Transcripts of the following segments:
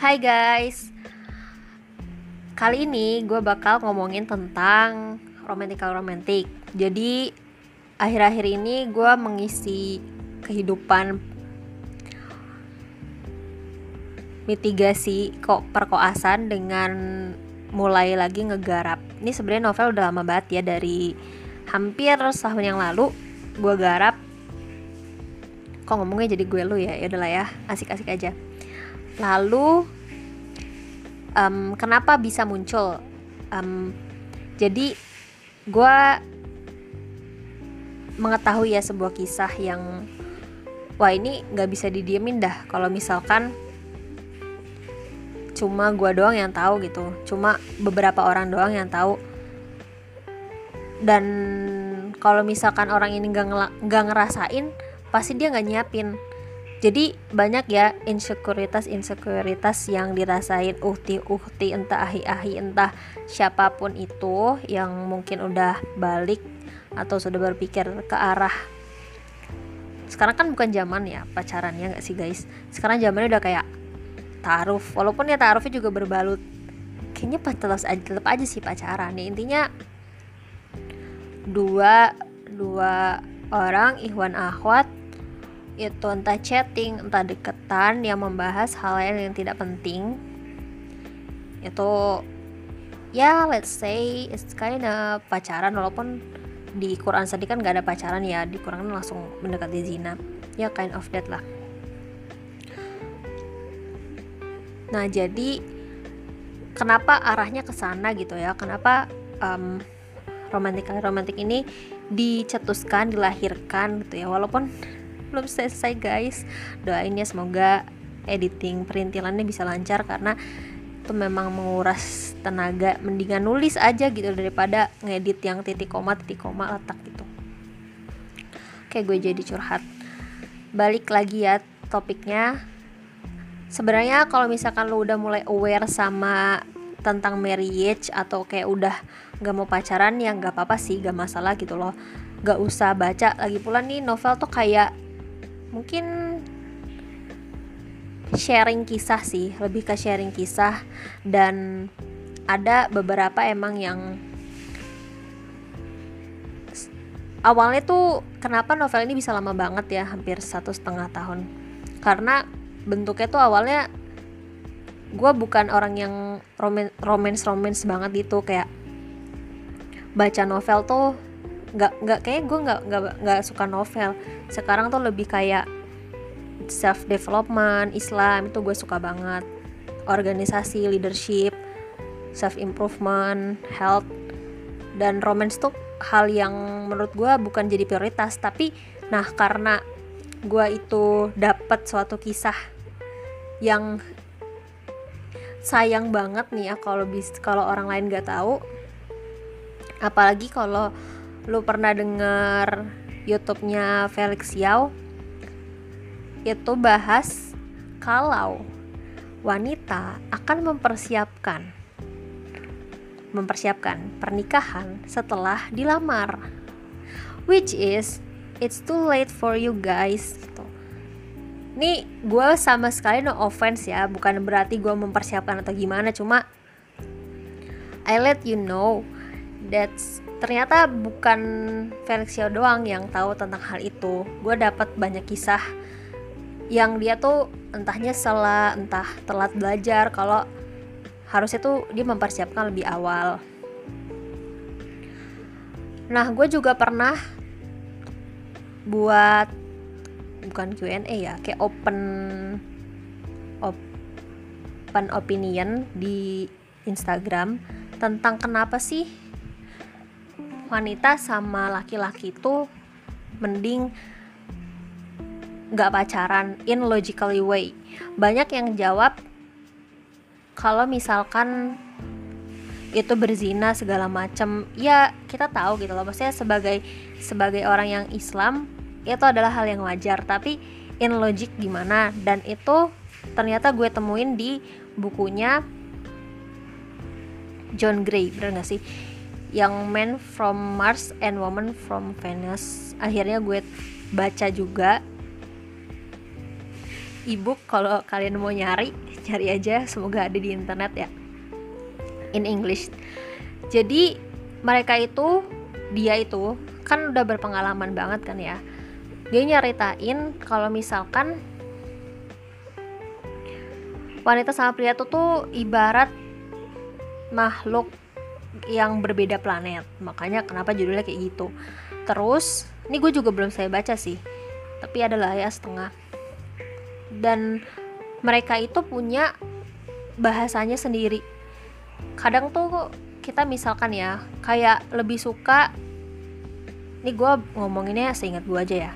Hai guys. Kali ini gue bakal ngomongin tentang romantikal romantik. Jadi akhir-akhir ini gue mengisi kehidupan mitigasi kok perkoasan dengan mulai lagi ngegarap. Ini sebenarnya novel udah lama banget ya dari hampir setahun yang lalu gue garap. Kok ngomongnya jadi gue lu ya? Ya udahlah ya asik-asik aja lalu um, kenapa bisa muncul? Um, jadi gue mengetahui ya sebuah kisah yang wah ini nggak bisa didiemin dah. Kalau misalkan cuma gue doang yang tahu gitu. Cuma beberapa orang doang yang tahu. Dan kalau misalkan orang ini nggak ngerasain pasti dia nggak nyiapin jadi banyak ya insekuritas insekuritas yang dirasain uhti uhti entah ahi ahi entah siapa pun itu yang mungkin udah balik atau sudah berpikir ke arah sekarang kan bukan zaman ya pacarannya nggak sih guys? Sekarang zamannya udah kayak taruh walaupun ya taruhnya juga berbalut. Kayaknya tetap aja tetap aja sih pacaran ya. Intinya dua dua orang Ikhwan Akhwat itu entah chatting, entah deketan yang membahas hal yang tidak penting. Itu ya let's say it's kind of pacaran walaupun di Quran tadi kan gak ada pacaran ya di Quran kan langsung mendekati zina. Ya kind of that lah. Nah jadi kenapa arahnya ke sana gitu ya? Kenapa um, romantik romantik ini dicetuskan dilahirkan gitu ya? Walaupun belum selesai guys. Doain ya semoga editing perintilannya bisa lancar karena itu memang menguras tenaga. Mendingan nulis aja gitu daripada ngedit yang titik koma titik koma letak gitu. Oke gue jadi curhat. Balik lagi ya topiknya. Sebenarnya kalau misalkan lo udah mulai aware sama tentang marriage atau kayak udah gak mau pacaran ya gak apa-apa sih gak masalah gitu loh. Gak usah baca. Lagi pula nih novel tuh kayak mungkin sharing kisah sih lebih ke sharing kisah. Dan ada beberapa emang yang awalnya tuh kenapa novel ini bisa lama banget ya hampir satu setengah tahun. Karena bentuknya tuh awalnya gue bukan orang yang romance romance banget gitu kayak baca novel tuh nggak nggak kayak gue nggak nggak suka novel. Sekarang tuh lebih kayak self development Islam itu gue suka banget. Organisasi leadership self improvement health dan romance tuh hal yang menurut gue bukan jadi prioritas. Tapi nah karena gue itu dapat suatu kisah yang sayang banget nih ya kalau bis kalau orang lain gak tahu. Apalagi kalau lu pernah denger YouTube-nya Felix Yao itu bahas kalau wanita akan mempersiapkan mempersiapkan pernikahan setelah dilamar which is it's too late for you guys gitu. Nih gue sama sekali no offense ya bukan berarti gue mempersiapkan atau gimana cuma I let you know that's ternyata bukan Felix Yao doang yang tahu tentang hal itu. Gue dapat banyak kisah yang dia tuh entahnya salah entah telat belajar kalau harusnya tuh dia mempersiapkan lebih awal. Nah gue juga pernah buat bukan Q&A ya kayak open open opinion di Instagram tentang kenapa sih wanita sama laki-laki itu mending nggak pacaran in logically way. Banyak yang jawab kalau misalkan itu berzina segala macam ya kita tahu gitu loh. Maksudnya sebagai sebagai orang yang Islam itu adalah hal yang wajar. Tapi in logic gimana? Dan itu ternyata gue temuin di bukunya John Gray bener gak sih yang Man from Mars and Woman from Venus. Akhirnya gue baca juga. Ebook kalau kalian mau nyari cari aja. Semoga ada di internet ya. In English. Jadi mereka itu dia itu kan udah berpengalaman banget kan ya. Dia nyeritain kalau misalkan wanita sama pria itu tuh ibarat makhluk yang berbeda planet. Makanya kenapa judulnya kayak gitu. Terus ini gue juga belum saya baca sih. Tapi adalah ya setengah. Dan mereka itu punya bahasanya sendiri. Kadang tuh kita misalkan ya kayak lebih suka ini gue ngomonginnya seingat gue aja ya.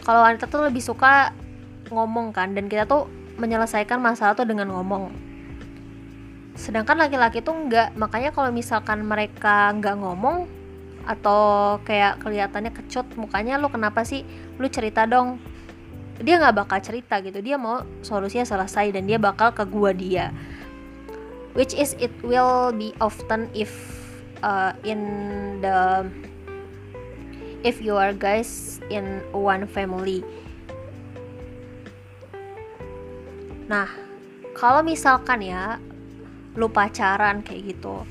Kalau wanita tuh lebih suka ngomong kan dan kita tuh menyelesaikan masalah tuh dengan ngomong sedangkan laki-laki tuh enggak makanya kalau misalkan mereka nggak ngomong atau kayak kelihatannya kecut mukanya lo kenapa sih? Lu cerita dong. Dia nggak bakal cerita gitu. Dia mau solusinya selesai dan dia bakal ke gua dia. Which is it will be often if uh, in the if you are guys in one family. Nah kalau misalkan ya lu pacaran kayak gitu.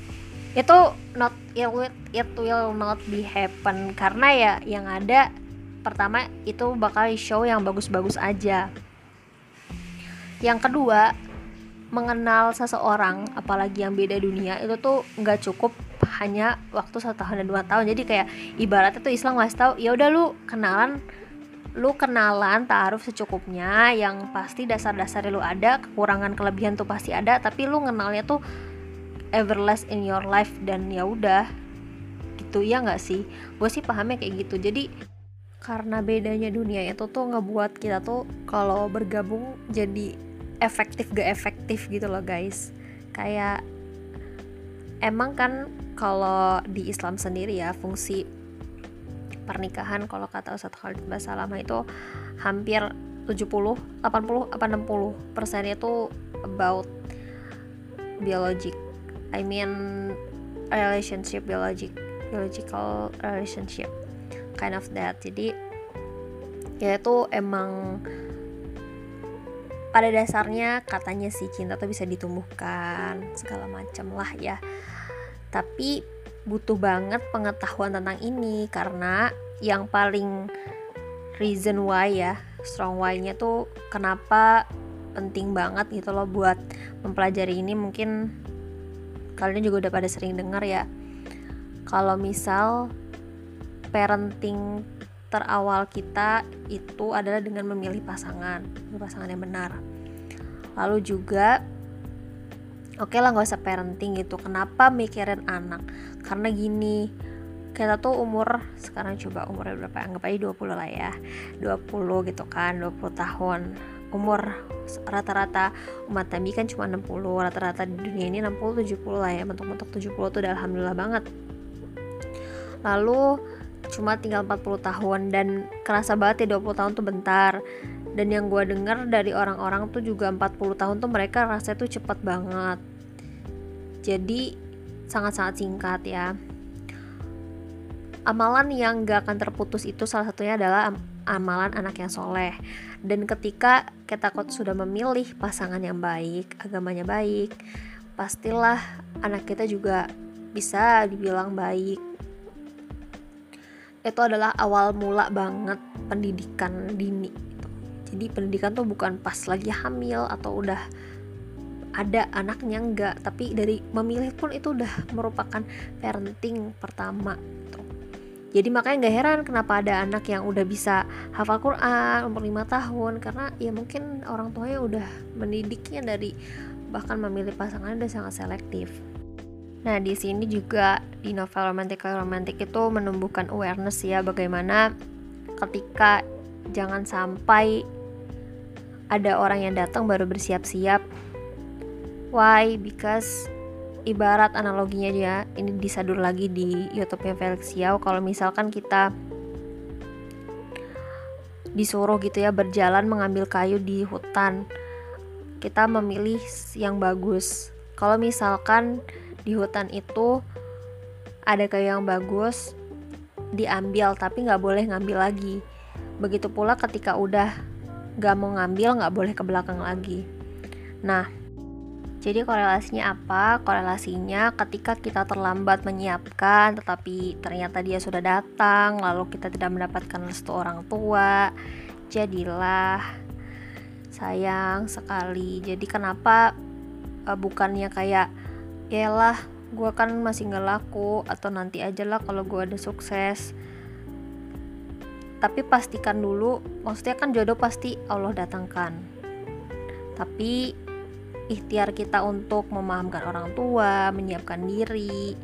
Itu not it will, it will not be happen. Karena ya yang ada pertama itu bakal show yang bagus-bagus aja. Yang kedua mengenal seseorang apalagi yang beda dunia itu tuh nggak cukup hanya waktu satu tahun dan dua tahun. Jadi kayak ibaratnya tuh Islam ngasih tahu ya udah lu kenalan lu kenalan taruh secukupnya yang pasti dasar-dasar lu ada kekurangan kelebihan tuh pasti ada tapi lu kenalnya tuh everlast in your life dan ya udah. Gitu ya nggak sih? Gue sih pahamnya kayak gitu. Jadi karena bedanya dunia itu tuh ngebuat kita tuh kalau bergabung jadi efektif gak efektif gitu loh guys. Kayak emang kan kalau di Islam sendiri ya fungsi pernikahan kalau kata Ustadz Khalid Basalamah itu hampir 70, 80, apa 60 persen itu about biologic. I mean relationship biologic biological relationship kind of that. Jadi ya itu emang pada dasarnya katanya sih cinta tuh bisa ditumbuhkan segala macam lah ya. Tapi butuh banget pengetahuan tentang ini karena yang paling reason why ya strong why-nya tuh kenapa penting banget gitu loh buat mempelajari ini. Mungkin kalian juga udah pada sering dengar ya kalau misal parenting terawal kita itu adalah dengan memilih pasangan pasangan yang benar. Lalu juga oke okay lah nggak usah parenting gitu. Kenapa mikirin anak? Karena gini kita tuh umur sekarang coba umurnya berapa? Anggap aja 20 lah ya. 20 gitu kan 20 tahun. Umur rata-rata umat Nabi kan cuma 60 rata-rata di dunia ini 60 70 lah ya. Mentok-mentok 70 tuh udah alhamdulillah banget. Lalu cuma tinggal 40 tahun dan kerasa banget ya 20 tahun tuh bentar. Dan yang gue denger dari orang-orang tuh juga 40 tahun tuh mereka rasa tuh cepet banget. Jadi sangat-sangat singkat ya. Amalan yang gak akan terputus itu salah satunya adalah amalan anak yang soleh. Dan ketika kita sudah memilih pasangan yang baik agamanya baik pastilah anak kita juga bisa dibilang baik itu adalah awal mula banget pendidikan dini jadi pendidikan tuh bukan pas lagi hamil atau udah ada anaknya enggak. Tapi dari memilih pun itu udah merupakan parenting pertama gitu. jadi makanya nggak heran kenapa ada anak yang udah bisa hafal Quran umur 5 tahun karena ya mungkin orang tuanya udah mendidiknya dari bahkan memilih pasangan udah sangat selektif Nah, di sini juga di novel romantika romantik itu menumbuhkan awareness ya bagaimana ketika jangan sampai ada orang yang datang baru bersiap-siap. Why? Because ibarat analoginya dia ini disadur lagi di YouTube-nya Felix Yao kalau misalkan kita disuruh gitu ya berjalan mengambil kayu di hutan kita memilih yang bagus kalau misalkan di hutan itu ada kayu yang bagus diambil tapi nggak boleh ngambil lagi begitu pula ketika udah gak mau ngambil nggak boleh ke belakang lagi nah jadi korelasinya apa? Korelasinya ketika kita terlambat menyiapkan tetapi ternyata dia sudah datang lalu kita tidak mendapatkan restu orang tua. Jadilah sayang sekali. Jadi kenapa uh, bukannya kayak lah gue kan masih nggak laku atau nanti aja lah kalau gue ada sukses. Tapi pastikan dulu maksudnya kan jodoh pasti Allah datangkan. Tapi ikhtiar kita untuk memahamkan orang tua, menyiapkan diri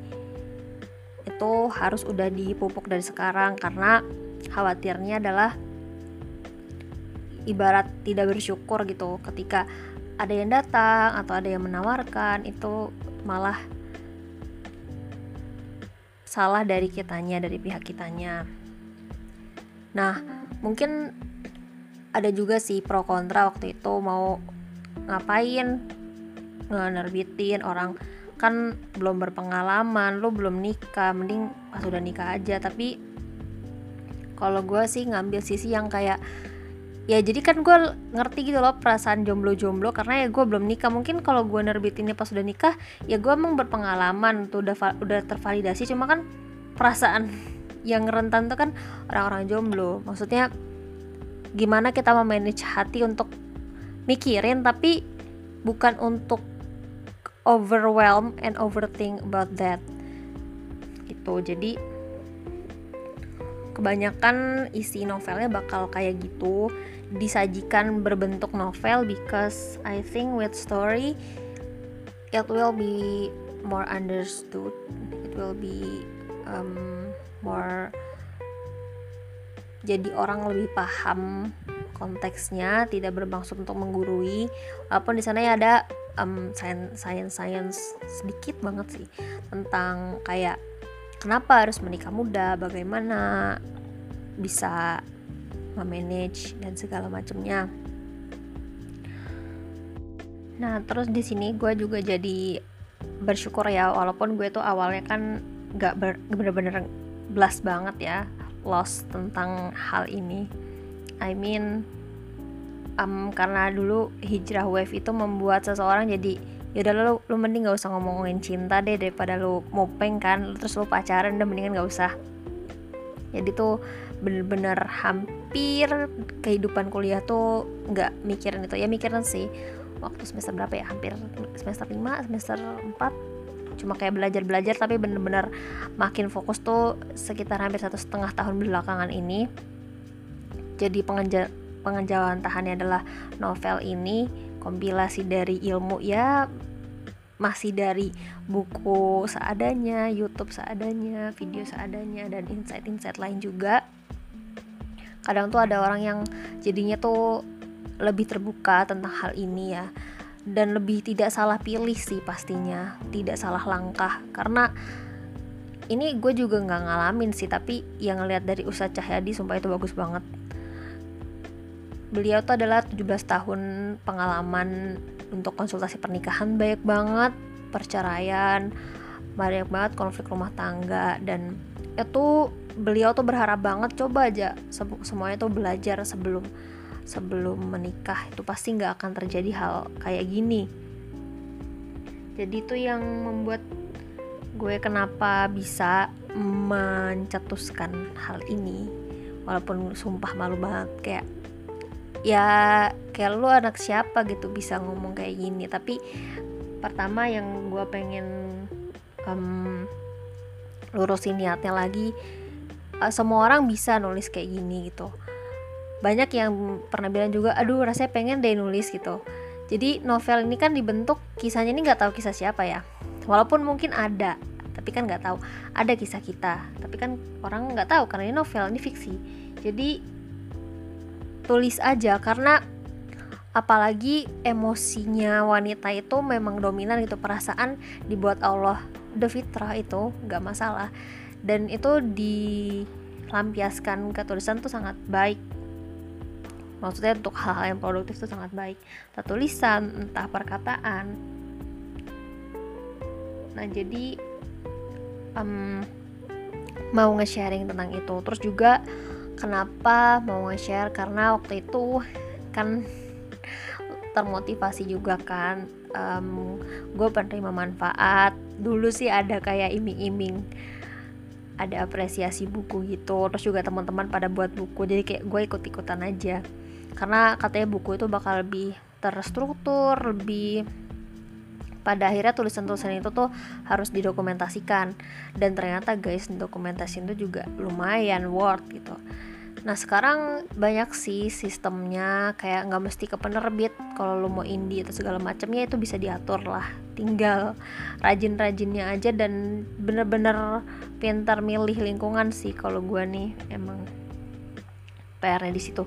itu harus udah dipupuk dari sekarang. Karena khawatirnya adalah ibarat tidak bersyukur gitu. Ketika ada yang datang atau ada yang menawarkan itu malah salah dari kitanya dari pihak kitanya. Nah mungkin ada juga sih pro kontra waktu itu mau ngapain? Nerbitin orang. Kan belum berpengalaman lo belum nikah mending pas udah nikah aja. Tapi kalau gue sih ngambil sisi yang kayak ya jadi kan gue ngerti gitu loh perasaan jomblo-jomblo karena ya gue belum nikah. Mungkin kalau gue nerbitinnya pas udah nikah ya gue emang berpengalaman tuh udah udah tervalidasi. Cuma kan perasaan yang rentan tuh kan orang-orang jomblo. Maksudnya gimana kita memanage hati untuk mikirin tapi bukan untuk overwhelm and overthink about that. Gitu. Jadi kebanyakan isi novelnya bakal kayak gitu. Disajikan berbentuk novel because I think with story it will be more understood. It will be um, more jadi orang lebih paham konteksnya tidak bermaksud untuk menggurui. Walaupun di sana ya ada um, science science science sedikit banget sih tentang kayak kenapa harus menikah muda? Bagaimana bisa memanage dan segala macamnya? Nah terus di sini gue juga jadi bersyukur ya walaupun gue tuh awalnya kan gak bener-bener blast banget ya lost tentang hal ini. I mean um, karena dulu hijrah wave itu membuat seseorang jadi yaudah lu, lu mending gak usah ngomongin cinta deh daripada lu mopeng kan. Terus lu pacaran dan mendingan gak usah. Jadi tuh bener-bener hampir kehidupan kuliah tuh nggak mikirin itu. Ya mikirin sih waktu semester berapa ya? Hampir semester 5 semester 4 cuma kayak belajar-belajar tapi bener-bener makin fokus tuh sekitar hampir satu setengah tahun belakangan ini. Jadi pengenja tahannya adalah novel ini kompilasi dari ilmu ya masih dari buku seadanya, YouTube seadanya, video seadanya dan insight-insight lain juga. Kadang tuh ada orang yang jadinya tuh lebih terbuka tentang hal ini ya dan lebih tidak salah pilih sih pastinya, tidak salah langkah karena ini gue juga nggak ngalamin sih tapi yang ngeliat dari Ustadz Cahyadi sumpah itu bagus banget beliau tuh adalah 17 tahun pengalaman untuk konsultasi pernikahan banyak banget perceraian banyak banget konflik rumah tangga dan itu beliau tuh berharap banget coba aja semuanya tuh belajar sebelum sebelum menikah. Itu pasti nggak akan terjadi hal kayak gini. Jadi itu yang membuat gue kenapa bisa mencetuskan hal ini walaupun sumpah malu banget kayak ya kayak lu anak siapa gitu bisa ngomong kayak gini. Tapi pertama yang gue pengen um, lurusin niatnya lagi uh, semua orang bisa nulis kayak gini gitu. Banyak yang pernah bilang juga aduh rasanya pengen deh nulis gitu. Jadi novel ini kan dibentuk kisahnya ini nggak tahu kisah siapa ya. Walaupun mungkin ada tapi kan nggak tahu. Ada kisah kita tapi kan orang nggak tahu karena ini novel ini fiksi. Jadi tulis aja karena apalagi emosinya wanita itu memang dominan gitu perasaan dibuat Allah udah fitrah itu nggak masalah. Dan itu dilampiaskan ke tulisan tuh sangat baik. Maksudnya untuk hal-hal yang produktif itu sangat baik. Entah tulisan entah perkataan. Nah jadi um, mau nge-sharing tentang itu. Terus juga kenapa mau nge-share? Karena waktu itu kan termotivasi juga kan um, gue penerima manfaat. Dulu sih ada kayak iming-iming ada apresiasi buku gitu terus juga teman-teman pada buat buku jadi kayak gue ikut-ikutan aja. Karena katanya buku itu bakal lebih terstruktur lebih pada akhirnya tulisan-tulisan itu tuh harus didokumentasikan. Dan ternyata guys dokumentasi itu juga lumayan worth gitu Nah sekarang banyak sih sistemnya kayak nggak mesti ke penerbit kalau lo mau indie atau segala macamnya itu bisa diatur lah. Tinggal rajin-rajinnya aja dan bener-bener pintar milih lingkungan sih kalau gue nih emang PR-nya di situ.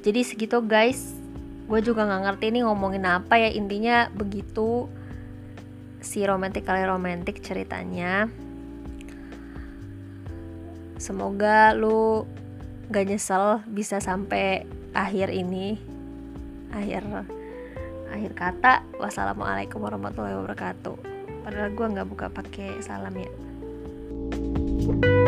Jadi segitu guys. Gue juga nggak ngerti nih ngomongin apa ya. Intinya begitu si romantik kali romantik ceritanya. Semoga lu gak nyesel bisa sampai akhir ini. Akhir akhir kata wassalamualaikum warahmatullahi wabarakatuh. Padahal gue nggak buka pakai salam ya. thank you